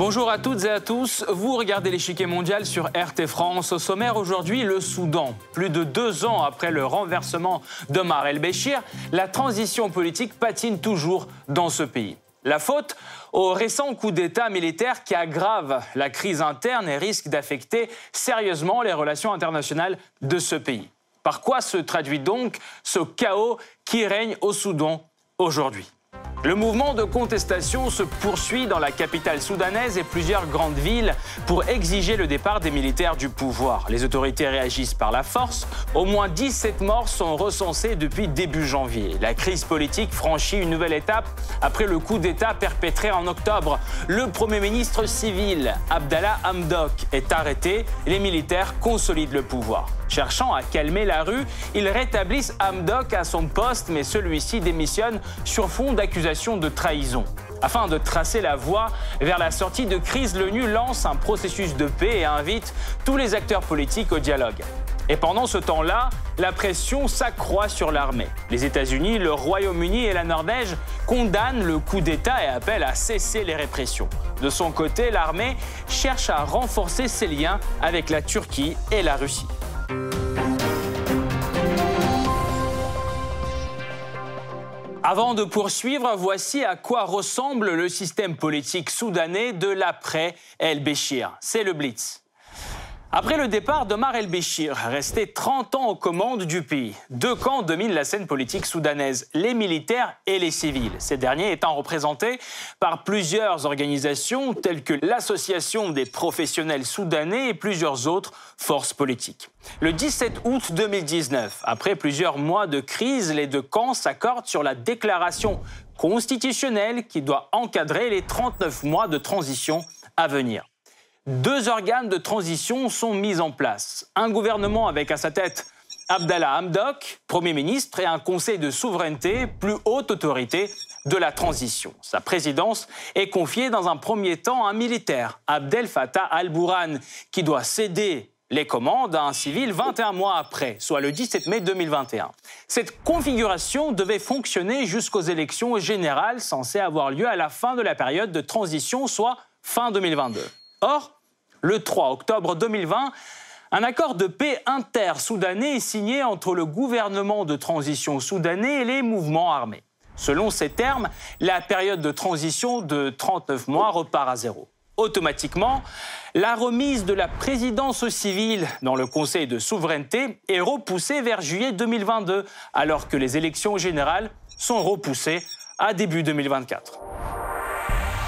Bonjour à toutes et à tous. Vous regardez l'échiquier mondial sur RT France. Au sommaire aujourd'hui, le Soudan. Plus de deux ans après le renversement d'Omar el-Béchir, la transition politique patine toujours dans ce pays. La faute au récent coup d'État militaire qui aggrave la crise interne et risque d'affecter sérieusement les relations internationales de ce pays. Par quoi se traduit donc ce chaos qui règne au Soudan aujourd'hui? Le mouvement de contestation se poursuit dans la capitale soudanaise et plusieurs grandes villes pour exiger le départ des militaires du pouvoir. Les autorités réagissent par la force. Au moins 17 morts sont recensés depuis début janvier. La crise politique franchit une nouvelle étape après le coup d'État perpétré en octobre. Le Premier ministre civil, Abdallah Hamdok, est arrêté. Les militaires consolident le pouvoir. Cherchant à calmer la rue, ils rétablissent Hamdok à son poste, mais celui-ci démissionne sur fond d'accusations de trahison. Afin de tracer la voie vers la sortie de crise, l'ONU lance un processus de paix et invite tous les acteurs politiques au dialogue. Et pendant ce temps-là, la pression s'accroît sur l'armée. Les États-Unis, le Royaume-Uni et la Norvège condamnent le coup d'État et appellent à cesser les répressions. De son côté, l'armée cherche à renforcer ses liens avec la Turquie et la Russie. Avant de poursuivre, voici à quoi ressemble le système politique soudanais de l'après El-Béchir. C'est le Blitz. Après le départ d'Omar el-Béchir, resté 30 ans aux commandes du pays, deux camps dominent la scène politique soudanaise, les militaires et les civils. Ces derniers étant représentés par plusieurs organisations telles que l'Association des professionnels soudanais et plusieurs autres forces politiques. Le 17 août 2019, après plusieurs mois de crise, les deux camps s'accordent sur la déclaration constitutionnelle qui doit encadrer les 39 mois de transition à venir deux organes de transition sont mis en place. Un gouvernement avec à sa tête Abdallah Hamdok, Premier ministre, et un Conseil de souveraineté, plus haute autorité de la transition. Sa présidence est confiée dans un premier temps à un militaire, Abdel Fattah al-Bourhan, qui doit céder les commandes à un civil 21 mois après, soit le 17 mai 2021. Cette configuration devait fonctionner jusqu'aux élections générales censées avoir lieu à la fin de la période de transition, soit fin 2022. Or, le 3 octobre 2020, un accord de paix inter-soudanais est signé entre le gouvernement de transition soudanais et les mouvements armés. Selon ces termes, la période de transition de 39 mois repart à zéro. Automatiquement, la remise de la présidence civile dans le Conseil de souveraineté est repoussée vers juillet 2022, alors que les élections générales sont repoussées à début 2024.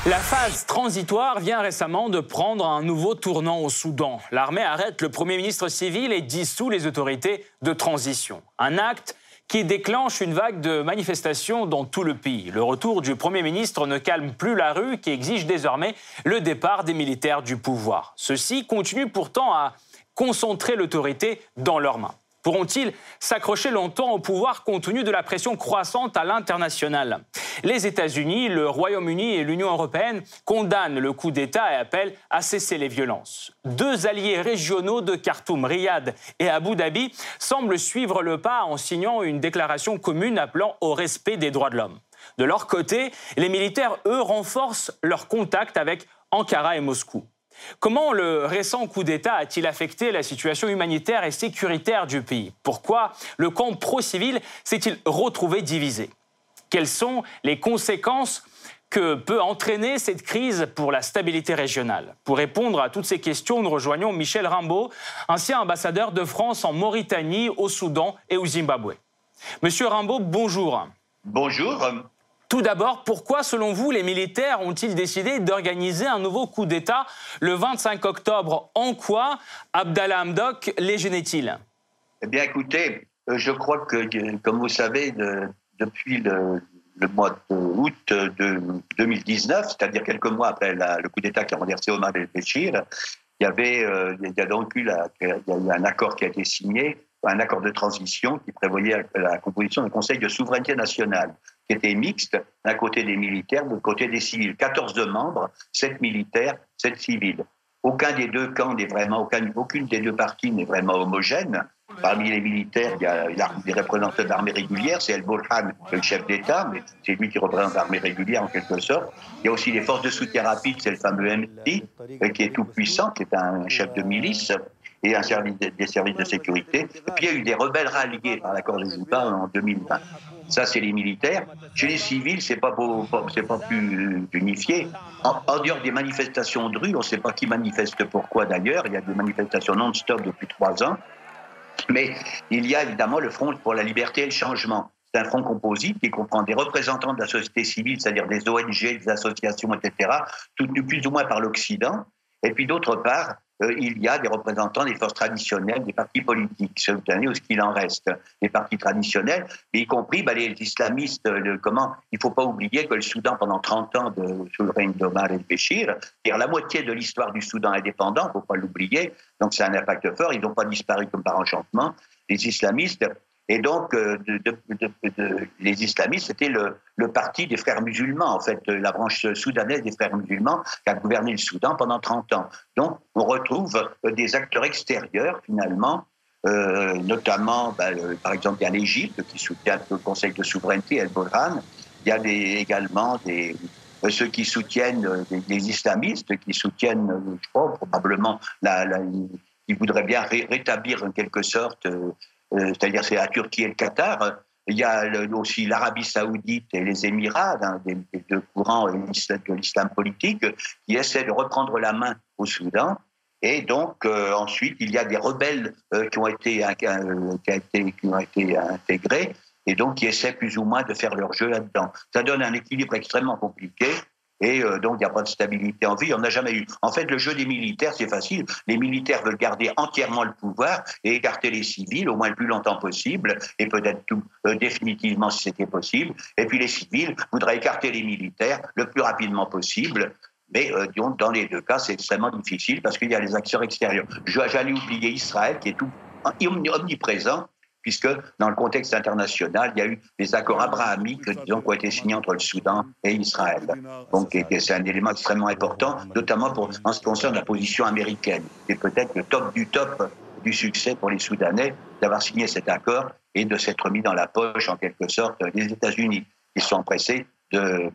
La phase transitoire vient récemment de prendre un nouveau tournant au Soudan. L'armée arrête le Premier ministre civil et dissout les autorités de transition. Un acte qui déclenche une vague de manifestations dans tout le pays. Le retour du Premier ministre ne calme plus la rue qui exige désormais le départ des militaires du pouvoir. Ceux-ci continuent pourtant à concentrer l'autorité dans leurs mains. Pourront-ils s'accrocher longtemps au pouvoir compte tenu de la pression croissante à l'international? Les États-Unis, le Royaume-Uni et l'Union européenne condamnent le coup d'État et appellent à cesser les violences. Deux alliés régionaux de Khartoum, Riyad et Abu Dhabi semblent suivre le pas en signant une déclaration commune appelant au respect des droits de l'homme. De leur côté, les militaires, eux, renforcent leurs contacts avec Ankara et Moscou. Comment le récent coup d'État a-t-il affecté la situation humanitaire et sécuritaire du pays? Pourquoi le camp pro-civil s'est-il retrouvé divisé? Quelles sont les conséquences que peut entraîner cette crise pour la stabilité régionale? Pour répondre à toutes ces questions, nous rejoignons Michel Rimbaud, ancien ambassadeur de France en Mauritanie, au Soudan et au Zimbabwe. Monsieur Rimbaud, bonjour. Bonjour. Tout d'abord, pourquoi, selon vous, les militaires ont-ils décidé d'organiser un nouveau coup d'État le 25 octobre? En quoi Abdallah Hamdok les gênait-il? Eh bien, écoutez, euh, je crois que, comme vous savez, depuis le, mois d'août de 2019, c'est-à-dire quelques mois après le coup d'État qui a renversé Omar el-Béchir, il y avait, euh, il y a donc eu, un accord qui a été signé, un accord de transition qui prévoyait la composition d'un Conseil de souveraineté nationale. Qui était mixte, d'un côté des militaires, de l'autre côté des civils. 14 membres, 7 militaires, 7 civils. Aucun des deux camps n'est vraiment, aucune des deux parties n'est vraiment homogène. Parmi les militaires, il y a, des représentants d'armée régulière, c'est El Bolhan, le chef d'État, mais c'est lui qui représente l'armée régulière en quelque sorte. Il y a aussi les forces de soutien rapide, c'est le fameux MT, qui est tout puissant, qui est un chef de milice et un service des services de sécurité. Et puis il y a eu des rebelles ralliés par l'accord de Juba en 2020. Ça, c'est les militaires. Chez les civils, c'est pas, c'est pas plus unifié. En, dehors des manifestations de rue, on ne sait pas qui manifeste pourquoi d'ailleurs. Il y a des manifestations non-stop depuis trois ans. Mais il y a évidemment le Front pour la liberté et le changement. C'est un front composite qui comprend des représentants de la société civile, c'est-à-dire des ONG, des associations, etc., soutenus plus ou moins par l'Occident. Et puis d'autre part, il y a des représentants des forces traditionnelles, des partis politiques, ce qu'il en reste, des partis traditionnels, y compris bah, les islamistes. Euh, comment Il ne faut pas oublier que le Soudan, pendant 30 ans sous le règne d'Omar el-Béchir, c'est-à-dire la moitié de l'histoire du Soudan indépendant, il ne faut pas l'oublier, donc c'est un impact fort, ils n'ont pas disparu comme par enchantement. Les islamistes, et donc, euh, les islamistes, c'était le, parti des frères musulmans, en fait, la branche soudanaise des frères musulmans qui a gouverné le Soudan pendant 30 ans. Donc, on retrouve euh, des acteurs extérieurs, finalement, euh, notamment, bah, par exemple, il y a l'Égypte qui soutient le Conseil de souveraineté, El Borhan. Il y a également des, ceux qui soutiennent des, islamistes, qui soutiennent, je crois, probablement, la, qui voudraient bien rétablir en quelque sorte euh, c'est-à-dire c'est la Turquie et le Qatar. Il y a aussi l'Arabie saoudite et les Émirats, hein, des, deux courants de l'islam politique, qui essaient de reprendre la main au Soudan. Et donc, euh, ensuite, il y a des rebelles euh, qui, ont été, qui ont été intégrés et donc qui essaient plus ou moins de faire leur jeu là-dedans. Ça donne un équilibre extrêmement compliqué. Et euh, donc, il n'y a pas de stabilité en vie. Il n'y en a jamais eu. En fait, le jeu des militaires, c'est facile. Les militaires veulent garder entièrement le pouvoir et écarter les civils au moins le plus longtemps possible, et peut-être tout euh, définitivement si c'était possible. Et puis les civils voudraient écarter les militaires le plus rapidement possible. Mais euh, dans les deux cas, c'est extrêmement difficile parce qu'il y a les acteurs extérieurs. J'allais oublier Israël qui est tout omniprésent puisque dans le contexte international, il y a eu des accords abrahamiques disons, qui ont été signés entre le Soudan et Israël. Donc c'est un élément extrêmement important, notamment pour, en ce qui concerne la position américaine. C'est peut-être le top du top du succès pour les Soudanais d'avoir signé cet accord et de s'être mis dans la poche, en quelque sorte, des États-Unis. Ils sont pressés de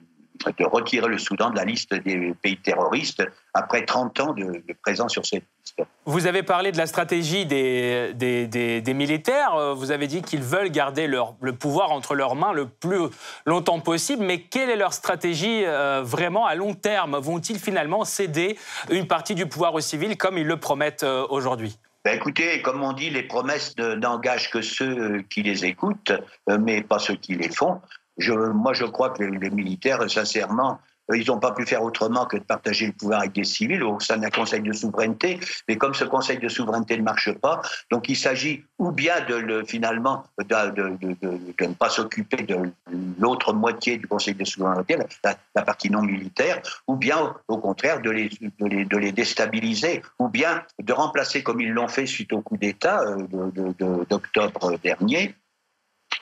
de retirer le Soudan de la liste des pays terroristes après 30 ans de, présence sur cette liste. Vous avez parlé de la stratégie des, des, militaires. Euh, vous avez dit qu'ils veulent garder leur, le pouvoir entre leurs mains le plus longtemps possible. Mais quelle est leur stratégie euh, vraiment à long terme? Vont-ils finalement céder une partie du pouvoir aux civils comme ils le promettent euh, aujourd'hui? Ben écoutez, comme on dit, les promesses n'engagent que ceux qui les écoutent, mais pas ceux qui les font moi, je crois que les, militaires, sincèrement, ils n'ont pas pu faire autrement que de partager le pouvoir avec des civils au sein d'un conseil de souveraineté. Mais comme ce conseil de souveraineté ne marche pas, donc il s'agit ou bien de le, finalement de, ne pas s'occuper de l'autre moitié du conseil de souveraineté, la, partie non militaire, ou bien au contraire de les, de les, déstabiliser, ou bien de remplacer comme ils l'ont fait suite au coup d'État euh, d'octobre dernier.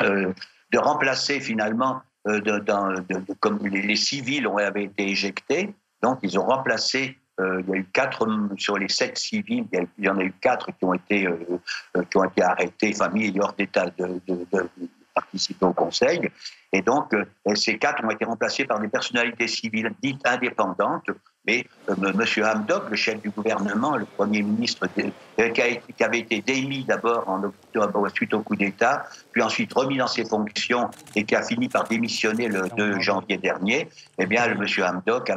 Euh, de remplacer finalement, euh, comme les, civils ont, avaient été éjectés, donc ils ont remplacé euh, il y a eu quatre sur les sept civils, il y, en a eu quatre qui ont été, euh, qui ont été arrêtés, familles hors d'état de, participer au Conseil. Et donc, ces quatre ont été remplacés par des personnalités civiles dites indépendantes, mais euh, M. Hamdok, le chef du gouvernement, le Premier ministre, euh, qui, avait été démis d'abord en octobre suite au coup d'État, puis ensuite remis dans ses fonctions et qui a fini par démissionner le 2 janvier dernier, eh bien, le M. Hamdok,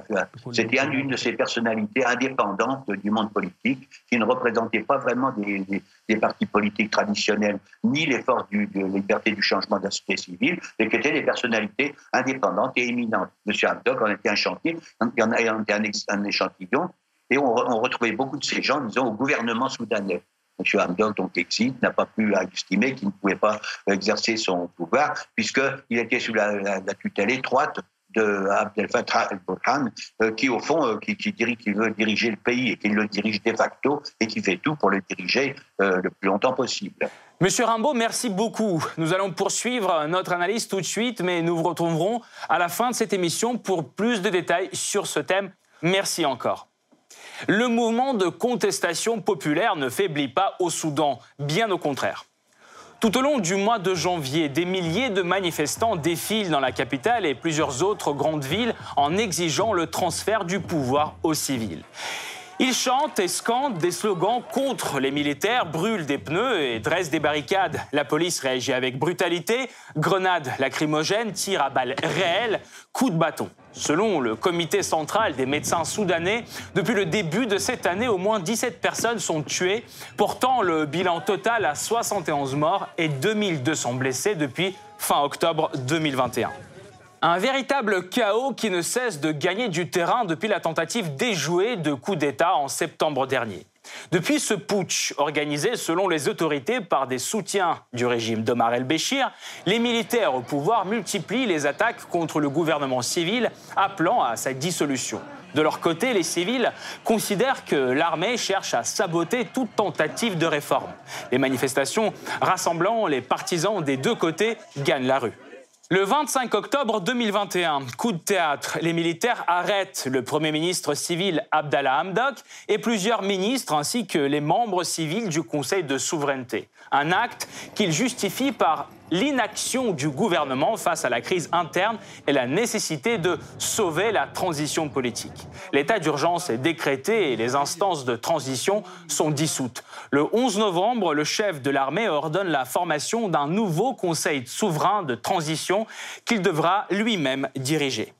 c'était une de ces personnalités indépendantes du monde politique qui ne représentait pas vraiment des, partis politiques traditionnels ni les forces de liberté du changement de la société civile, mais qui étaient des personnalités indépendantes et éminentes. M. Hamdok en était un chantier, en était un échantillon, et on, retrouvait beaucoup de ces gens, disons, au gouvernement soudanais. M. Hamdok, donc exit, n'a pas pu estimer qu'il ne pouvait pas exercer son pouvoir, puisqu'il était sous la, tutelle étroite de Abdel Fattah el-Burhan, euh, qui au fond, euh, qui, qui, qui, veut diriger le pays et qui le dirige de facto et qui fait tout pour le diriger euh, le plus longtemps possible. Monsieur Rimbaud, merci beaucoup. Nous allons poursuivre notre analyse tout de suite, mais nous vous retrouverons à la fin de cette émission pour plus de détails sur ce thème. Merci encore. Le mouvement de contestation populaire ne faiblit pas au Soudan, bien au contraire. Tout au long du mois de janvier, des milliers de manifestants défilent dans la capitale et plusieurs autres grandes villes en exigeant le transfert du pouvoir aux civils. Ils chantent et scandent des slogans contre les militaires, brûlent des pneus et dressent des barricades. La police réagit avec brutalité, grenades lacrymogènes, tirs à balles réelles, coups de bâton. Selon le comité central des médecins soudanais, depuis le début de cette année, au moins 17 personnes sont tuées, portant le bilan total à 71 morts et 2200 blessés depuis fin octobre 2021. Un véritable chaos qui ne cesse de gagner du terrain depuis la tentative déjouée de coup d'État en septembre dernier. Depuis ce putsch organisé selon les autorités par des soutiens du régime d'Omar el-Béchir, les militaires au pouvoir multiplient les attaques contre le gouvernement civil, appelant à sa dissolution. De leur côté, les civils considèrent que l'armée cherche à saboter toute tentative de réforme. Les manifestations rassemblant les partisans des deux côtés gagnent la rue. Le 25 octobre 2021, coup de théâtre, les militaires arrêtent le Premier ministre civil Abdallah Hamdok et plusieurs ministres ainsi que les membres civils du Conseil de souveraineté. Un acte qu'ils justifient par l'inaction du gouvernement face à la crise interne et la nécessité de sauver la transition politique. L'état d'urgence est décrété et les instances de transition sont dissoutes. Le 11 novembre, le chef de l'armée ordonne la formation d'un nouveau conseil souverain de transition qu'il devra lui-même diriger.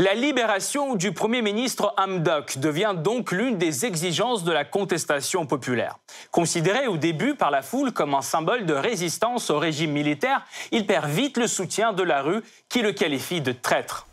La libération du Premier ministre Hamdok devient donc l'une des exigences de la contestation populaire. Considéré au début par la foule comme un symbole de résistance au régime militaire, il perd vite le soutien de la rue qui le qualifie de traître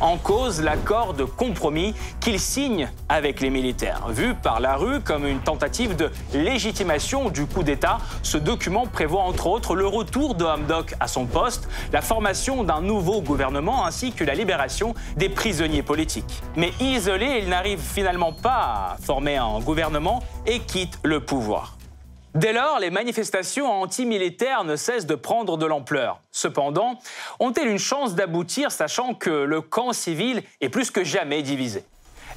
en cause l'accord de compromis qu'il signe avec les militaires. Vu par la rue comme une tentative de légitimation du coup d'État, ce document prévoit entre autres le retour de Hamdok à son poste, la formation d'un nouveau gouvernement ainsi que la libération des prisonniers politiques. Mais isolé, il n'arrive finalement pas à former un gouvernement et quitte le pouvoir. Dès lors, les manifestations anti-militaires ne cessent de prendre de l'ampleur. Cependant, ont-elles une chance d'aboutir sachant que le camp civil est plus que jamais divisé?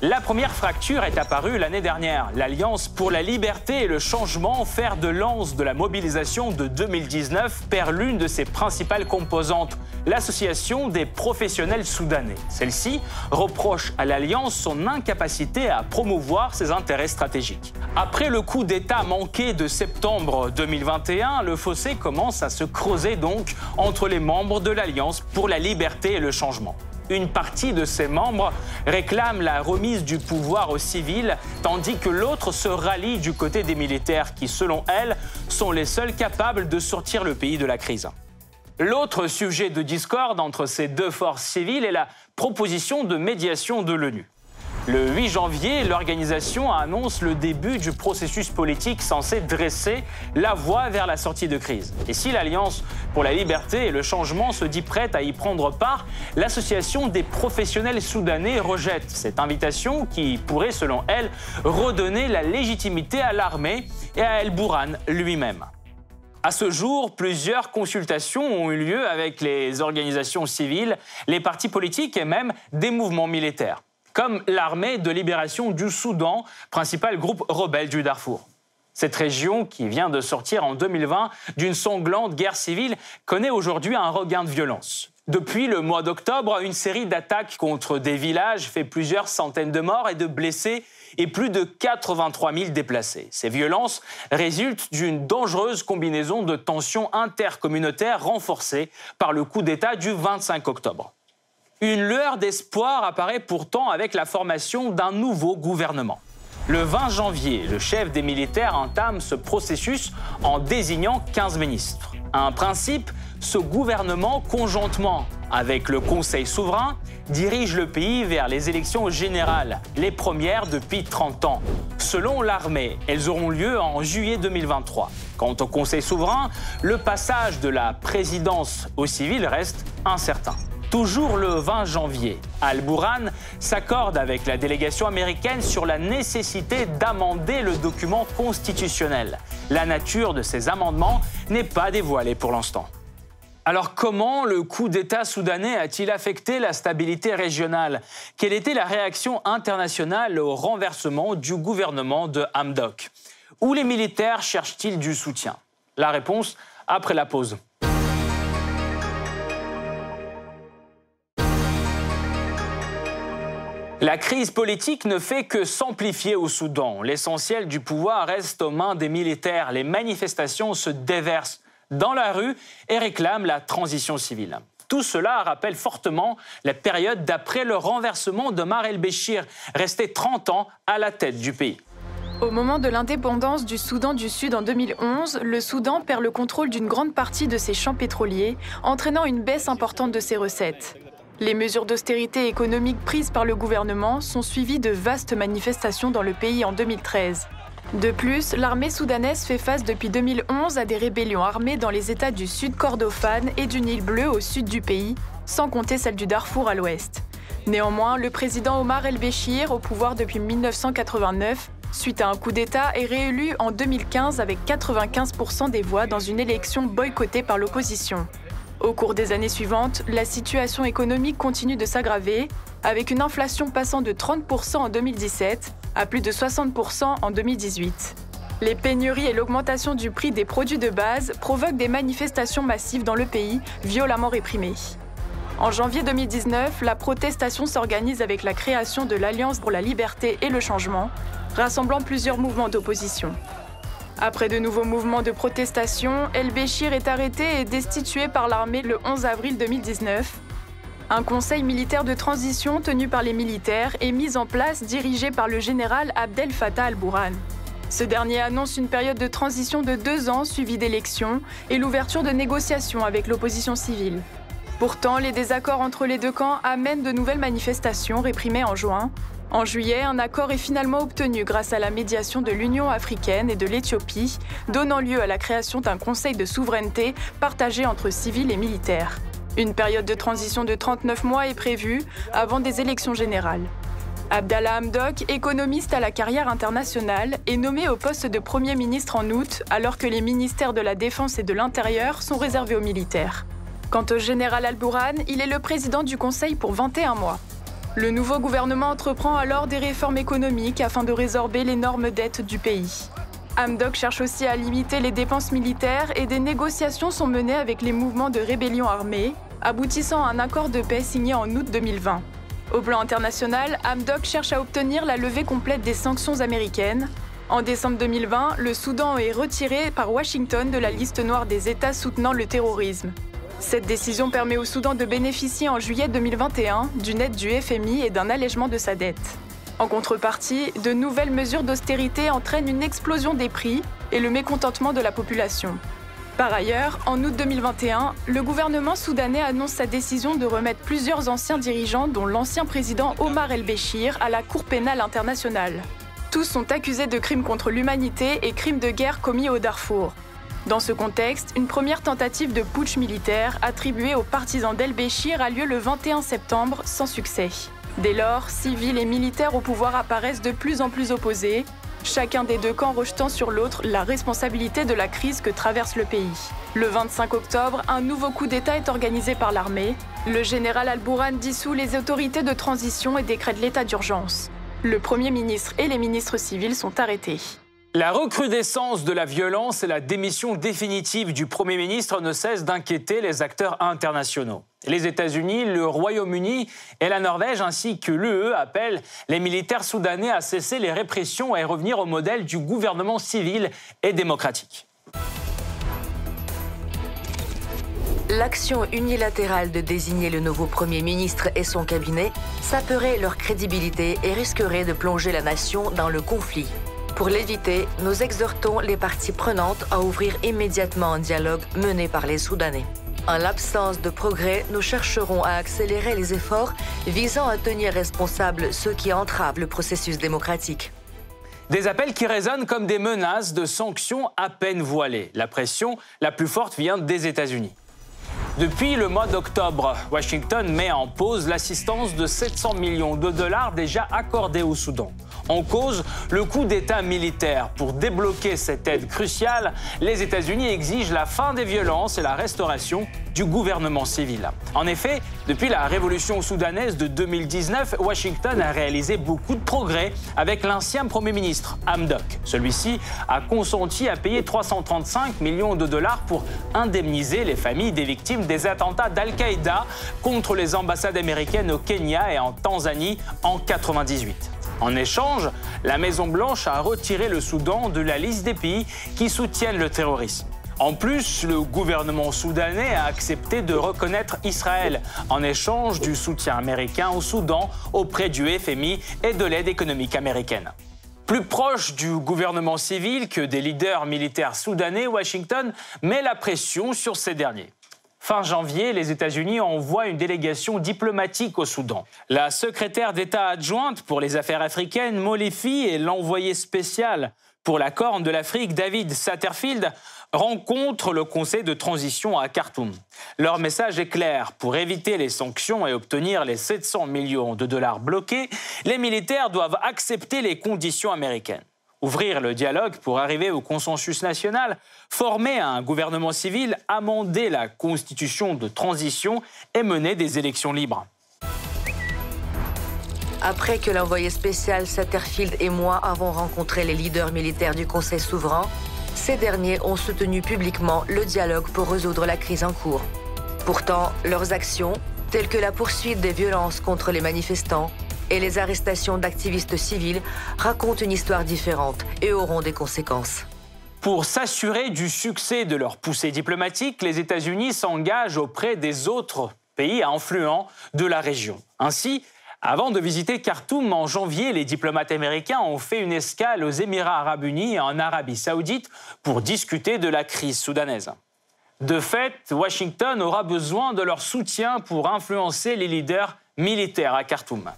La première fracture est apparue l'année dernière. L'Alliance pour la liberté et le changement, fer de lance de la mobilisation de 2019, perd l'une de ses principales composantes, l'Association des professionnels soudanais. Celle-ci reproche à l'Alliance son incapacité à promouvoir ses intérêts stratégiques. Après le coup d'État manqué de septembre 2021, le fossé commence à se creuser donc entre les membres de l'Alliance pour la liberté et le changement une partie de ses membres réclame la remise du pouvoir aux civils, tandis que l'autre se rallie du côté des militaires qui, selon elle, sont les seuls capables de sortir le pays de la crise. L'autre sujet de discorde entre ces deux forces civiles est la proposition de médiation de l'ONU. Le 8 janvier, l'organisation annonce le début du processus politique censé dresser la voie vers la sortie de crise. Et si l'Alliance pour la liberté et le changement se dit prête à y prendre part, l'association des professionnels soudanais rejette cette invitation qui pourrait, selon elle, redonner la légitimité à l'armée et à El Bourhan lui-même. À ce jour, plusieurs consultations ont eu lieu avec les organisations civiles, les partis politiques et même des mouvements militaires comme l'armée de libération du Soudan, principal groupe rebelle du Darfour. Cette région, qui vient de sortir en 2020 d'une sanglante guerre civile, connaît aujourd'hui un regain de violence. Depuis le mois d'octobre, une série d'attaques contre des villages fait plusieurs centaines de morts et de blessés et plus de 83 000 déplacés. Ces violences résultent d'une dangereuse combinaison de tensions intercommunautaires renforcées par le coup d'État du 25 octobre. Une lueur d'espoir apparaît pourtant avec la formation d'un nouveau gouvernement. Le 20 janvier, le chef des militaires entame ce processus en désignant 15 ministres. Un principe, ce gouvernement, conjointement avec le Conseil souverain, dirige le pays vers les élections générales, les premières depuis 30 ans. Selon l'armée, elles auront lieu en juillet 2023. Quant au Conseil souverain, le passage de la présidence au civil reste incertain. Toujours le 20 janvier, Al-Bourhan s'accorde avec la délégation américaine sur la nécessité d'amender le document constitutionnel. La nature de ces amendements n'est pas dévoilée pour l'instant. Alors comment le coup d'État soudanais a-t-il affecté la stabilité régionale? Quelle était la réaction internationale au renversement du gouvernement de Hamdok? Où les militaires cherchent-ils du soutien? La réponse après la pause. La crise politique ne fait que s'amplifier au Soudan. L'essentiel du pouvoir reste aux mains des militaires. Les manifestations se déversent dans la rue et réclament la transition civile. Tout cela rappelle fortement la période d'après le renversement de Mar el-Béchir, resté 30 ans à la tête du pays. Au moment de l'indépendance du Soudan du Sud en 2011, le Soudan perd le contrôle d'une grande partie de ses champs pétroliers, entraînant une baisse importante de ses recettes. Les mesures d'austérité économique prises par le gouvernement sont suivies de vastes manifestations dans le pays en 2013. De plus, l'armée soudanaise fait face depuis 2011 à des rébellions armées dans les États du Sud Kordofan et du Nil Bleu au sud du pays, sans compter celle du Darfour à l'ouest. Néanmoins, le président Omar el-Béchir, au pouvoir depuis 1989, suite à un coup d'État, est réélu en 2015 avec 95% des voix dans une élection boycottée par l'opposition. Au cours des années suivantes, la situation économique continue de s'aggraver, avec une inflation passant de 30% en 2017 à plus de 60% en 2018. Les pénuries et l'augmentation du prix des produits de base provoquent des manifestations massives dans le pays, violemment réprimées. En janvier 2019, la protestation s'organise avec la création de l'Alliance pour la liberté et le changement, rassemblant plusieurs mouvements d'opposition. Après de nouveaux mouvements de protestation, El Béchir est arrêté et destitué par l'armée le 11 avril 2019. Un conseil militaire de transition tenu par les militaires est mis en place dirigé par le général Abdel Fattah al-Bourhan. Ce dernier annonce une période de transition de deux ans suivie d'élections et l'ouverture de négociations avec l'opposition civile. Pourtant, les désaccords entre les deux camps amènent de nouvelles manifestations réprimées en juin, en juillet, un accord est finalement obtenu grâce à la médiation de l'Union africaine et de l'Éthiopie, donnant lieu à la création d'un conseil de souveraineté partagé entre civils et militaires. Une période de transition de 39 mois est prévue avant des élections générales. Abdallah Hamdok, économiste à la carrière internationale, est nommé au poste de Premier ministre en août, alors que les ministères de la Défense et de l'Intérieur sont réservés aux militaires. Quant au général Al-Bourhan, il est le président du Conseil pour 21 mois. Le nouveau gouvernement entreprend alors des réformes économiques afin de résorber l'énorme dette du pays. Hamdok cherche aussi à limiter les dépenses militaires et des négociations sont menées avec les mouvements de rébellion armée, aboutissant à un accord de paix signé en août 2020. Au plan international, Hamdok cherche à obtenir la levée complète des sanctions américaines. En décembre 2020, le Soudan est retiré par Washington de la liste noire des États soutenant le terrorisme. Cette décision permet au Soudan de bénéficier en juillet 2021 d'une aide du FMI et d'un allègement de sa dette. En contrepartie, de nouvelles mesures d'austérité entraînent une explosion des prix et le mécontentement de la population. Par ailleurs, en août 2021, le gouvernement soudanais annonce sa décision de remettre plusieurs anciens dirigeants, dont l'ancien président Omar el-Béchir, à la Cour pénale internationale. Tous sont accusés de crimes contre l'humanité et crimes de guerre commis au Darfour. Dans ce contexte, une première tentative de putsch militaire attribuée aux partisans d'El-Béchir a lieu le 21 septembre sans succès. Dès lors, civils et militaires au pouvoir apparaissent de plus en plus opposés, chacun des deux camps rejetant sur l'autre la responsabilité de la crise que traverse le pays. Le 25 octobre, un nouveau coup d'État est organisé par l'armée. Le général Al-Bourhan dissout les autorités de transition et décrète l'état d'urgence. Le Premier ministre et les ministres civils sont arrêtés. La recrudescence de la violence et la démission définitive du Premier ministre ne cessent d'inquiéter les acteurs internationaux. Les États-Unis, le Royaume-Uni et la Norvège ainsi que l'UE appellent les militaires soudanais à cesser les répressions et revenir au modèle du gouvernement civil et démocratique. L'action unilatérale de désigner le nouveau Premier ministre et son cabinet saperait leur crédibilité et risquerait de plonger la nation dans le conflit. Pour l'éviter, nous exhortons les parties prenantes à ouvrir immédiatement un dialogue mené par les Soudanais. En l'absence de progrès, nous chercherons à accélérer les efforts visant à tenir responsables ceux qui entravent le processus démocratique. Des appels qui résonnent comme des menaces de sanctions à peine voilées. La pression la plus forte vient des États-Unis. Depuis le mois d'octobre, Washington met en pause l'assistance de 700 millions de dollars déjà accordés au Soudan. En cause, le coup d'État militaire. Pour débloquer cette aide cruciale, les États-Unis exigent la fin des violences et la restauration du gouvernement civil. En effet, depuis la révolution soudanaise de 2019, Washington a réalisé beaucoup de progrès avec l'ancien Premier ministre Hamdok. Celui-ci a consenti à payer 335 millions de dollars pour indemniser les familles des victimes des attentats d'Al-Qaïda contre les ambassades américaines au Kenya et en Tanzanie en 1998. En échange, la Maison-Blanche a retiré le Soudan de la liste des pays qui soutiennent le terrorisme. En plus, le gouvernement soudanais a accepté de reconnaître Israël en échange du soutien américain au Soudan auprès du FMI et de l'aide économique américaine. Plus proche du gouvernement civil que des leaders militaires soudanais, Washington met la pression sur ces derniers. Fin janvier, les États-Unis envoient une délégation diplomatique au Soudan. La secrétaire d'État adjointe pour les affaires africaines, Molefi, et l'envoyé spécial pour la Corne de l'Afrique, David Satterfield, rencontrent le Conseil de transition à Khartoum. Leur message est clair. Pour éviter les sanctions et obtenir les 700 millions de dollars bloqués, les militaires doivent accepter les conditions américaines ouvrir le dialogue pour arriver au consensus national, former un gouvernement civil, amender la constitution de transition et mener des élections libres. Après que l'envoyé spécial Satterfield et moi avons rencontré les leaders militaires du Conseil souverain, ces derniers ont soutenu publiquement le dialogue pour résoudre la crise en cours. Pourtant, leurs actions, telles que la poursuite des violences contre les manifestants, et les arrestations d'activistes civils racontent une histoire différente et auront des conséquences. Pour s'assurer du succès de leur poussée diplomatique, les États-Unis s'engagent auprès des autres pays influents de la région. Ainsi, avant de visiter Khartoum en janvier, les diplomates américains ont fait une escale aux Émirats arabes unis et en Arabie saoudite pour discuter de la crise soudanaise. De fait, Washington aura besoin de leur soutien pour influencer les leaders militaires à Khartoum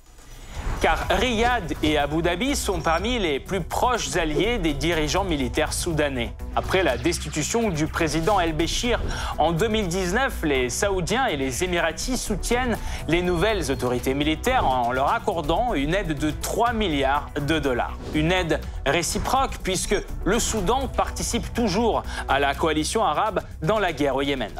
car Riyad et Abu Dhabi sont parmi les plus proches alliés des dirigeants militaires soudanais. Après la destitution du président El-Béchir en 2019, les Saoudiens et les Émiratis soutiennent les nouvelles autorités militaires en leur accordant une aide de 3 milliards de dollars. Une aide réciproque puisque le Soudan participe toujours à la coalition arabe dans la guerre au Yémen.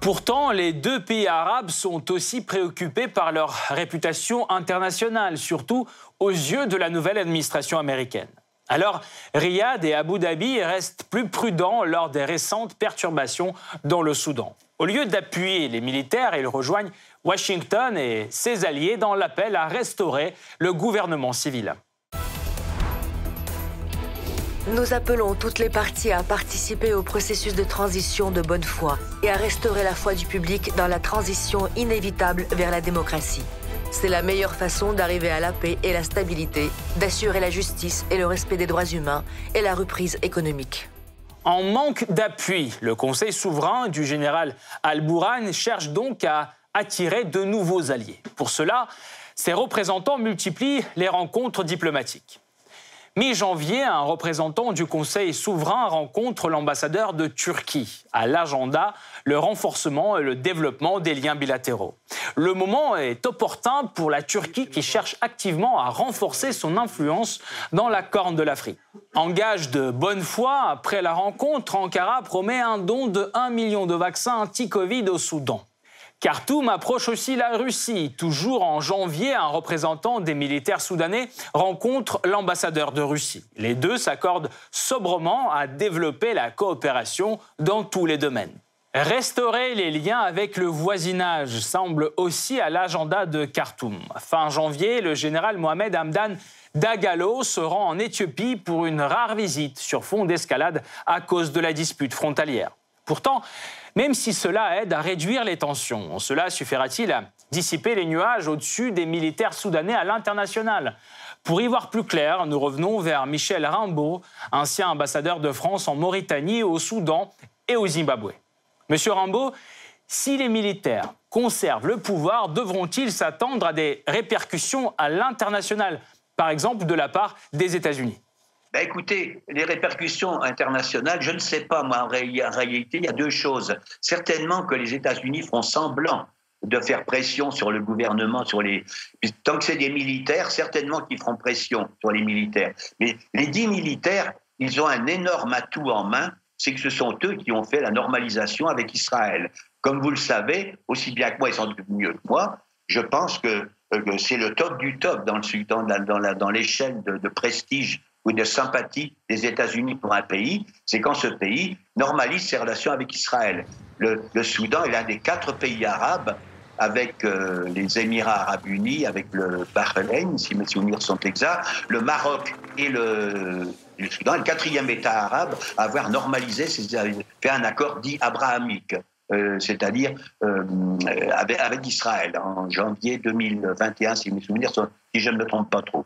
Pourtant, les deux pays arabes sont aussi préoccupés par leur réputation internationale, surtout aux yeux de la nouvelle administration américaine. Alors, Riyad et Abu Dhabi restent plus prudents lors des récentes perturbations dans le Soudan. Au lieu d'appuyer les militaires, ils rejoignent Washington et ses alliés dans l'appel à restaurer le gouvernement civil. Nous appelons toutes les parties à participer au processus de transition de bonne foi et à restaurer la foi du public dans la transition inévitable vers la démocratie. C'est la meilleure façon d'arriver à la paix et la stabilité, d'assurer la justice et le respect des droits humains et la reprise économique. En manque d'appui, le Conseil souverain du général Al-Bourhan cherche donc à attirer de nouveaux alliés. Pour cela, ses représentants multiplient les rencontres diplomatiques. Mi-janvier, un représentant du Conseil souverain rencontre l'ambassadeur de Turquie. À l'agenda, le renforcement et le développement des liens bilatéraux. Le moment est opportun pour la Turquie qui cherche activement à renforcer son influence dans la Corne de l'Afrique. En gage de bonne foi, après la rencontre, Ankara promet un don de 1 million de vaccins anti-Covid au Soudan. Khartoum approche aussi la Russie. Toujours en janvier, un représentant des militaires soudanais rencontre l'ambassadeur de Russie. Les deux s'accordent sobrement à développer la coopération dans tous les domaines. Restaurer les liens avec le voisinage semble aussi à l'agenda de Khartoum. Fin janvier, le général Mohamed Hamdan Dagalo se rend en Éthiopie pour une rare visite sur fond d'escalade à cause de la dispute frontalière. Pourtant, même si cela aide à réduire les tensions, cela suffira-t-il à dissiper les nuages au-dessus des militaires soudanais à l'international? Pour y voir plus clair, nous revenons vers Michel Rimbaud, ancien ambassadeur de France en Mauritanie, au Soudan et au Zimbabwe. Monsieur Rimbaud, si les militaires conservent le pouvoir, devront-ils s'attendre à des répercussions à l'international, par exemple de la part des États-Unis? Ben écoutez, les répercussions internationales, je ne sais pas, moi, en, réalité, il y a deux choses. Certainement que les États-Unis font semblant de faire pression sur le gouvernement, sur les. Tant que c'est des militaires, certainement qu'ils feront pression sur les militaires. Mais les dix militaires, ils ont un énorme atout en main, c'est que ce sont eux qui ont fait la normalisation avec Israël. Comme vous le savez, aussi bien que moi, ils sont mieux que moi, je pense que, euh, c'est le top du top dans, le, dans, l'échelle de, prestige ou de sympathie des États-Unis pour un pays, c'est quand ce pays normalise ses relations avec Israël. Le, Soudan est l'un des quatre pays arabes avec euh, les Émirats arabes unis, avec le Bahreïn, si mes souvenirs sont exacts, le Maroc et le, Soudan, le quatrième État arabe à avoir normalisé, fait un accord dit abrahamique. Euh, c'est-à-dire euh, avec, Israël en janvier 2021, si mes souvenirs sont, si je ne me trompe pas trop.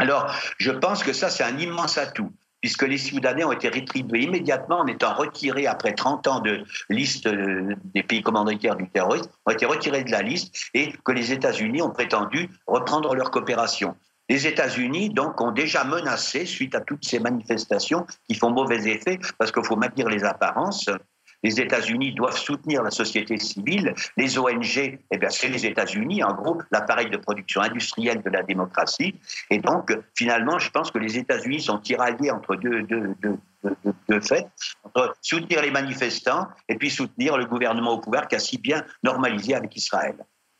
Alors, je pense que ça, c'est un immense atout puisque les Soudanais ont été rétribués immédiatement en étant retirés après 30 ans de liste euh, des pays commanditaires du terrorisme, ont été retirés de la liste et que les États-Unis ont prétendu reprendre leur coopération. Les États-Unis, donc, ont déjà menacé, suite à toutes ces manifestations qui font mauvais effet, parce qu'il faut maintenir les apparences, les États-Unis doivent soutenir la société civile. Les ONG, eh bien, c'est les États-Unis, en gros, l'appareil de production industrielle de la démocratie. Et donc, finalement, je pense que les États-Unis sont tiraillés entre deux, deux, deux, faits, entre soutenir les manifestants et puis soutenir le gouvernement au pouvoir qui a si bien normalisé avec Israël.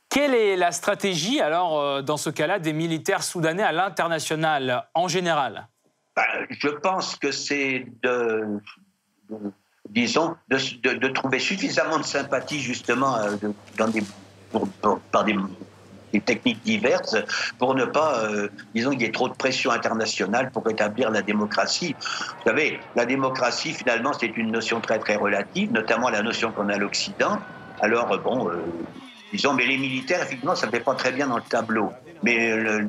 Quelle est la stratégie, alors, euh, dans ce cas-là, des militaires soudanais à l'international, en général? Ben, Je pense que c'est de disons, de, trouver suffisamment de sympathie justement euh, dans des, par des, techniques diverses pour ne pas, euh, disons, qu'il y ait trop de pression internationale pour établir la démocratie. Vous savez, la démocratie, finalement, c'est une notion très très relative, notamment la notion qu'on a à l'Occident. Alors, bon, euh, disons, mais les militaires, effectivement, ça ne fait pas très bien dans le tableau. Mais le,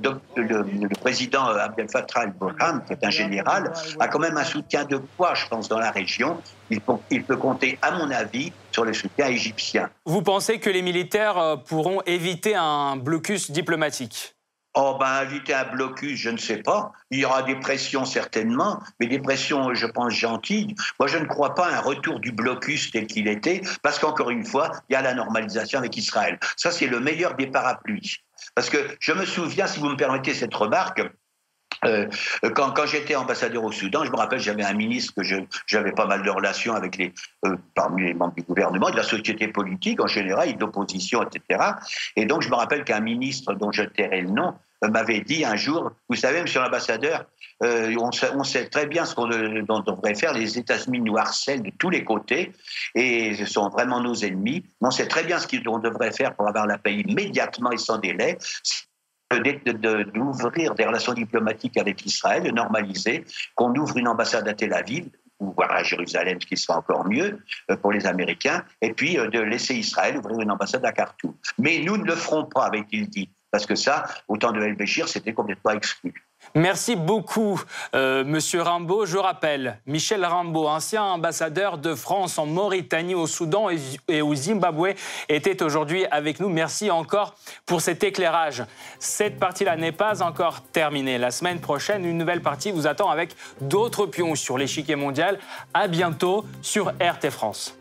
président Abdel Fattah al-Burhan, qui est un général, a quand même un soutien de poids, je pense, dans la région. Il peut, il peut compter, à mon avis, sur le soutien égyptien. Vous pensez que les militaires euh, pourront éviter un blocus diplomatique? Oh, ben, éviter un blocus, je ne sais pas. Il y aura des pressions certainement, mais des pressions, je pense, gentilles. Moi, je ne crois pas à un retour du blocus tel qu'il était, parce qu'encore une fois, il y a la normalisation avec Israël. Ça, c'est le meilleur des parapluies. Parce que je me souviens, si vous me permettez cette remarque, euh, quand, j'étais ambassadeur au Soudan, je me rappelle, j'avais un ministre que j'avais pas mal de relations avec les, euh, parmi les membres du gouvernement, de la société politique en général, d'opposition, etc. Et donc, je me rappelle qu'un ministre dont je tairai le nom euh, m'avait dit un jour, vous savez, monsieur l'ambassadeur, on, on, sait très bien ce qu'on devrait faire. Les États-Unis nous harcèlent de tous les côtés et ce sont vraiment nos ennemis. on sait très bien ce qu'on devrait faire pour avoir la paix immédiatement et sans délai d'ouvrir des relations diplomatiques avec Israël, de normaliser, qu'on ouvre une ambassade à Tel Aviv, ou voilà, à Jérusalem, ce qui sera encore mieux euh, pour les Américains, et puis euh, de laisser Israël ouvrir une ambassade à Khartoum. Mais nous ne le ferons pas, avait-il dit, parce que ça, au temps de El-Béchir, c'était complètement exclu. Merci beaucoup, euh, Monsieur Rimbaud. Je rappelle, Michel Rimbaud, ancien ambassadeur de France en Mauritanie, au Soudan et au Zimbabwe, était aujourd'hui avec nous. Merci encore pour cet éclairage. Cette partie-là n'est pas encore terminée. La semaine prochaine, une nouvelle partie vous attend avec d'autres pions sur l'échiquier mondial. À bientôt sur RT France.